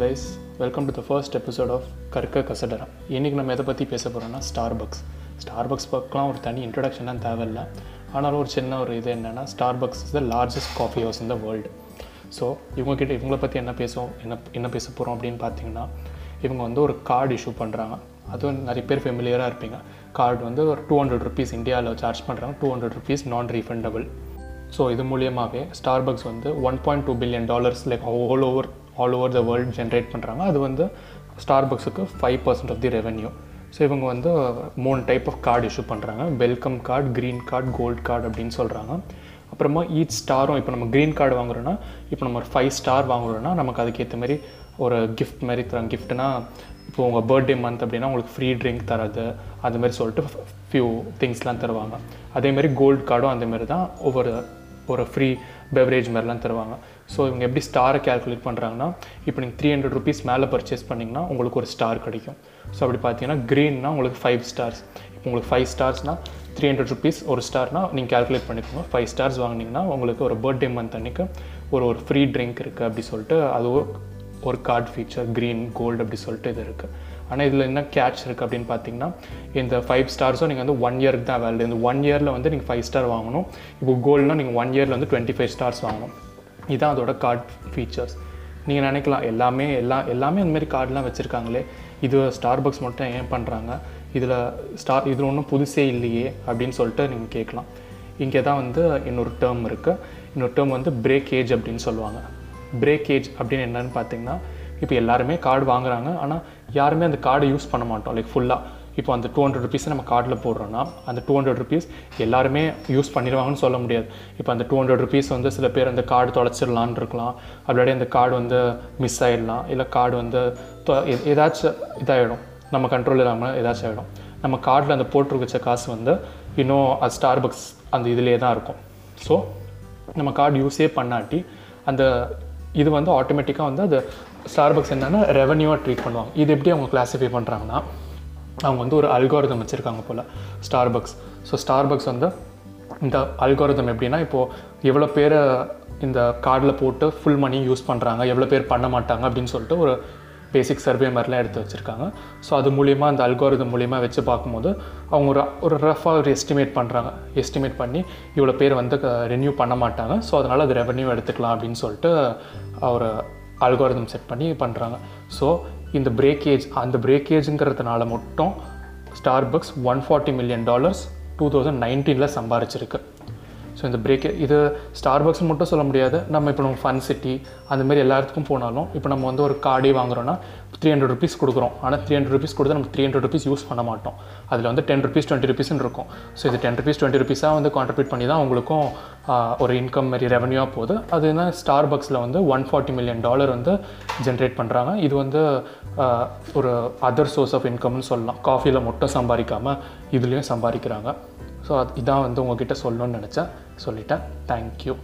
Guys welcome to the first episode of Karka Kasadara இன்றைக்கி நம்ம எதை பற்றி பேச போகிறோம்னா ஸ்டார் பக்ஸ் ஸ்டார் பக்ஸ் பக்கம்லாம் ஒரு தனி இன்ட்ரடக்ஷன்லாம் தேவையில்லை. ஆனாலும் ஒரு சின்ன ஒரு இது என்னென்னா Starbucks is the largest coffee house in the world so இவங்கக்கிட்ட இவங்கள பற்றி என்ன பேசுவோம் என்ன என்ன பேச போகிறோம் அப்படின்னு பார்த்தீங்கன்னா இவங்க வந்து ஒரு கார்டு இஷ்யூ பண்ணுறாங்க அதுவும் நிறைய பேர் ஃபெமிலியராக இருப்பீங்க. கார்டு வந்து ஒரு டூ ஹண்ட்ரட் ருபீஸ் இந்தியாவில் சார்ஜ் பண்ணுறாங்க two hundred rupees non refundable so இது மூலியமாகவே ஸ்டார்பக்ஸ் வந்து one point two billion dollars like all over all over the world generate பண்ணுறாங்க அது வந்து ஸ்டார்பக்ஸுக்கு five percent of the revenue so இவங்க வந்து மூணு டைப் ஆஃப் கார்டு இஷ்யூ பண்ணுறாங்க welcome card green card gold card அப்படின்னு சொல்கிறாங்க அப்புறமா ஈச் ஸ்டாரும் இப்போ நம்ம க்ரீன் கார்டு வாங்குறோன்னா இப்போ நம்ம ஒரு ஃபைவ் ஸ்டார் வாங்குறோன்னா நமக்கு அதுக்கேற்ற மாதிரி ஒரு கிஃப்ட் மாதிரி தராங்க. கிஃப்ட்னா இப்போ உங்கள் பர்த்டே மந்த் அப்படின்னா உங்களுக்கு ஃப்ரீ ட்ரிங்க் தரது அது மாதிரி சொல்லிட்டு ஃபியூ திங்ஸ்லாம் தருவாங்க. அதேமாரி கோல்டு கார்டும் அந்தமாரி தான். ஒவ்வொரு ஒரு ஃப்ரீ பெவரேஜ் மாதிரிலாம் தருவாங்க. ஸோ இவங்க எப்படி ஸ்டாரை கேல்குலேட் பண்ணுறாங்கன்னா இப்போ நீங்கள் த்ரீ ஹண்ட்ரட் ருபீஸ் மேலே பர்ச்சேஸ் பண்ணிங்கன்னா உங்களுக்கு ஒரு ஸ்டார் கிடைக்கும். ஸோ அப்படி பார்த்தீங்கன்னா க்ரீன்னா உங்களுக்கு ஃபைவ் ஸ்டார்ஸ் இப்போ உங்களுக்கு ஃபைவ் ஸ்டார்ஸ்னால் த்ரீ ஹண்ட்ரட் ருபீஸ் ஒரு ஸ்டார்னா நீங்கள் கேல்குலேட் பண்ணிக்கோங்க. ஃபைவ் ஸ்டார்ஸ் வாங்கினீங்கன்னா உங்களுக்கு ஒரு பர்த்டே மந்த் அன்றைக்கு ஒரு ஒரு ஃப்ரீ ட்ரிங்க் இருக்குது அப்படி சொல்லிட்டு அது ஒரு கார்டு ஃபீச்சர் க்ரீன் கோல்டு அப்படி சொல்லிட்டு இது இருக்குது ஆனால் இதில் என்ன கேட்ச் இருக்குது அப்படின்னு பார்த்தீங்கன்னா இந்த ஃபைவ் ஸ்டார்ஸும் நீங்கள் வந்து ஒன் இயருக்கு தான் வேல்டு இந்த ஒன் இயரில் வந்து நீங்கள் ஃபைவ் ஸ்டார் வாங்கணும். இப்போ கோல்டுனால் நீங்கள் ஒன் இயரில் வந்து டுவெண்ட்டி ஃபைவ் ஸ்டார்ஸ் வாங்கணும். இதுதான் அதோட கார்ட் ஃபீச்சர்ஸ் நீங்கள் நினைக்கலாம் எல்லாமே எல்லா எல்லாமே அந்த மாதிரி கார்டெலாம் வச்சுருக்காங்களே. இது ஸ்டார் பக்ஸ் மட்டும் ஏன் பண்ணுறாங்க இதில் ஸ்டார் இதில் ஒன்றும் புதுசே இல்லையே அப்படின்னு சொல்லிட்டு நீங்கள் கேட்கலாம். இங்கே தான் வந்து இன்னொரு டேர்ம் இருக்குது இன்னொரு டேர்ம் வந்து பிரேக்கேஜ் அப்படின்னு சொல்லுவாங்க. பிரேக்கேஜ் அப்படின்னு என்னன்னு பார்த்தீங்கன்னா இப்போ எல்லாருமே கார்டு வாங்குறாங்க. ஆனால் யாருமே அந்த கார்டை யூஸ் பண்ண மாட்டோம். லைக் ஃபுல்லாக இப்போ அந்த டூ ஹண்ட்ரட் ருபீஸை நம்ம கார்டில் போடுறோன்னா அந்த டூ ஹண்ட்ரட் ருபீஸ் எல்லாருமே யூஸ் பண்ணிடுவாங்கன்னு சொல்ல முடியாது. இப்போ அந்த டூ ஹண்ட்ரட் ருபீஸ் வந்து சில பேர் அந்த கார்டு தொலைச்சிடலான்னு இருக்கலாம். அப்படியே அந்த கார்டு வந்து மிஸ் ஆகிடலாம் இல்லை கார்டு வந்து தொ- ஏதாச்சும் இதாகிடும் நம்ம கண்ட்ரோல் இல்லாமல் ஏதாச்சும் ஆகிடும் நம்ம கார்டில் அந்த போட்டு வச்ச காசு வந்து இன்னும் அது ஸ்டார் பக்ஸ் அந்த இதிலே தான் இருக்கும். ஸோ நம்ம கார்டு யூஸே பண்ணாட்டி அந்த இது வந்து ஆட்டோமேட்டிக்காக வந்து அது ஸ்டார்பக்ஸ் என்னென்னா ரெவன்யூவாக ட்ரீட் பண்ணுவாங்க. இது எப்படி அவங்க கிளாஸிஃபை பண்ணுறாங்கன்னா அவங்க வந்து ஒரு அல்காரிதம் வச்சுருக்காங்க போல் ஸ்டார்பக்ஸ் ஸோ ஸ்டார்பக்ஸ் வந்து இந்த அல்காரிதம் எப்படின்னா இப்போது எவ்வளோ பேர் இந்த கார்டில் போட்டு ஃபுல் மணி யூஸ் பண்ணுறாங்க எவ்வளோ பேர் பண்ண மாட்டாங்க அப்படின்னு சொல்லிட்டு ஒரு பேசிக் சர்வே மாதிரிலாம் எடுத்து வச்சுருக்காங்க. ஸோ அது மூலிமா அந்த அல்காரிதம் மூலிமா வச்சு பார்க்கும்போது அவங்க ஒரு ஒரு ரஃபாக ஒரு எஸ்டிமேட் பண்ணுறாங்க எஸ்டிமேட் பண்ணி இவ்வளோ பேர் வந்து ரெனியூ பண்ண மாட்டாங்க. ஸோ அதனால் அது ரெவன்யூ எடுத்துக்கலாம் அப்படின்னு சொல்லிட்டு ஒரு அல்காரிதம் செட் பண்ணி பண்ணுறாங்க ஸோ இந்த பிரேக்கேஜ் அந்த பிரேக்கேஜுங்கிறதுனால மட்டும் Starbucks one forty million dollars two thousand நைன்டீனில் சம்பாரிச்சிருக்கு. ஸோ இந்த பிரேக் இது ஸ்டார்பக்ஸ் மட்டும் சொல்ல முடியாது. நம்ம இப்போ நம்ம ஃபன் சிட்டி அந்த மாதிரி எல்லா இடத்துக்கும் போனாலும் இப்போ நம்ம வந்து ஒரு கார்டே வாங்குறோன்னா த்ரீ ஹண்ட்ரட் ருபீஸ் கொடுக்குறோம். ஆனால் த்ரீ ஹண்ட்ரட் ருபீஸ் கொடுத்து நம்ம த்ரீ ஹண்ட்ரட் ருபீஸ் யூஸ் பண்ண மாட்டோம். அதில் வந்து டென் ருபீஸ் டுவெண்ட்டி ருபீஸ்னு இருக்கும். ஸோ இது டென் ருபீஸ் டுவெண்ட்டி ருபீஸாக வந்து கான்ட்ரிபியூட் பண்ணி தான் உங்களுக்கும் ஒரு இன்கம் மாதிரி ரெவன்யூவாக போகுது. அது என்ன ஸ்டார் பக்ஸில் வந்து ஒன் ஃபார்ட்டி மில்லியன் டாலர் வந்து ஜென்ரேட் பண்ணுறாங்க இது வந்து ஒரு அதர் சோர்ஸ் ஆஃப் இன்கம்னு சொல்லலாம். காஃபியில் மட்டும் சம்பாதிக்காமல் இதுலேயும் சம்பாதிக்கிறாங்க. ஸோ அது இதான் வந்து உங்ககிட்ட சொல்லணும்னு நினச்சேன். சொல்லிட்டேன். தேங்க்யூ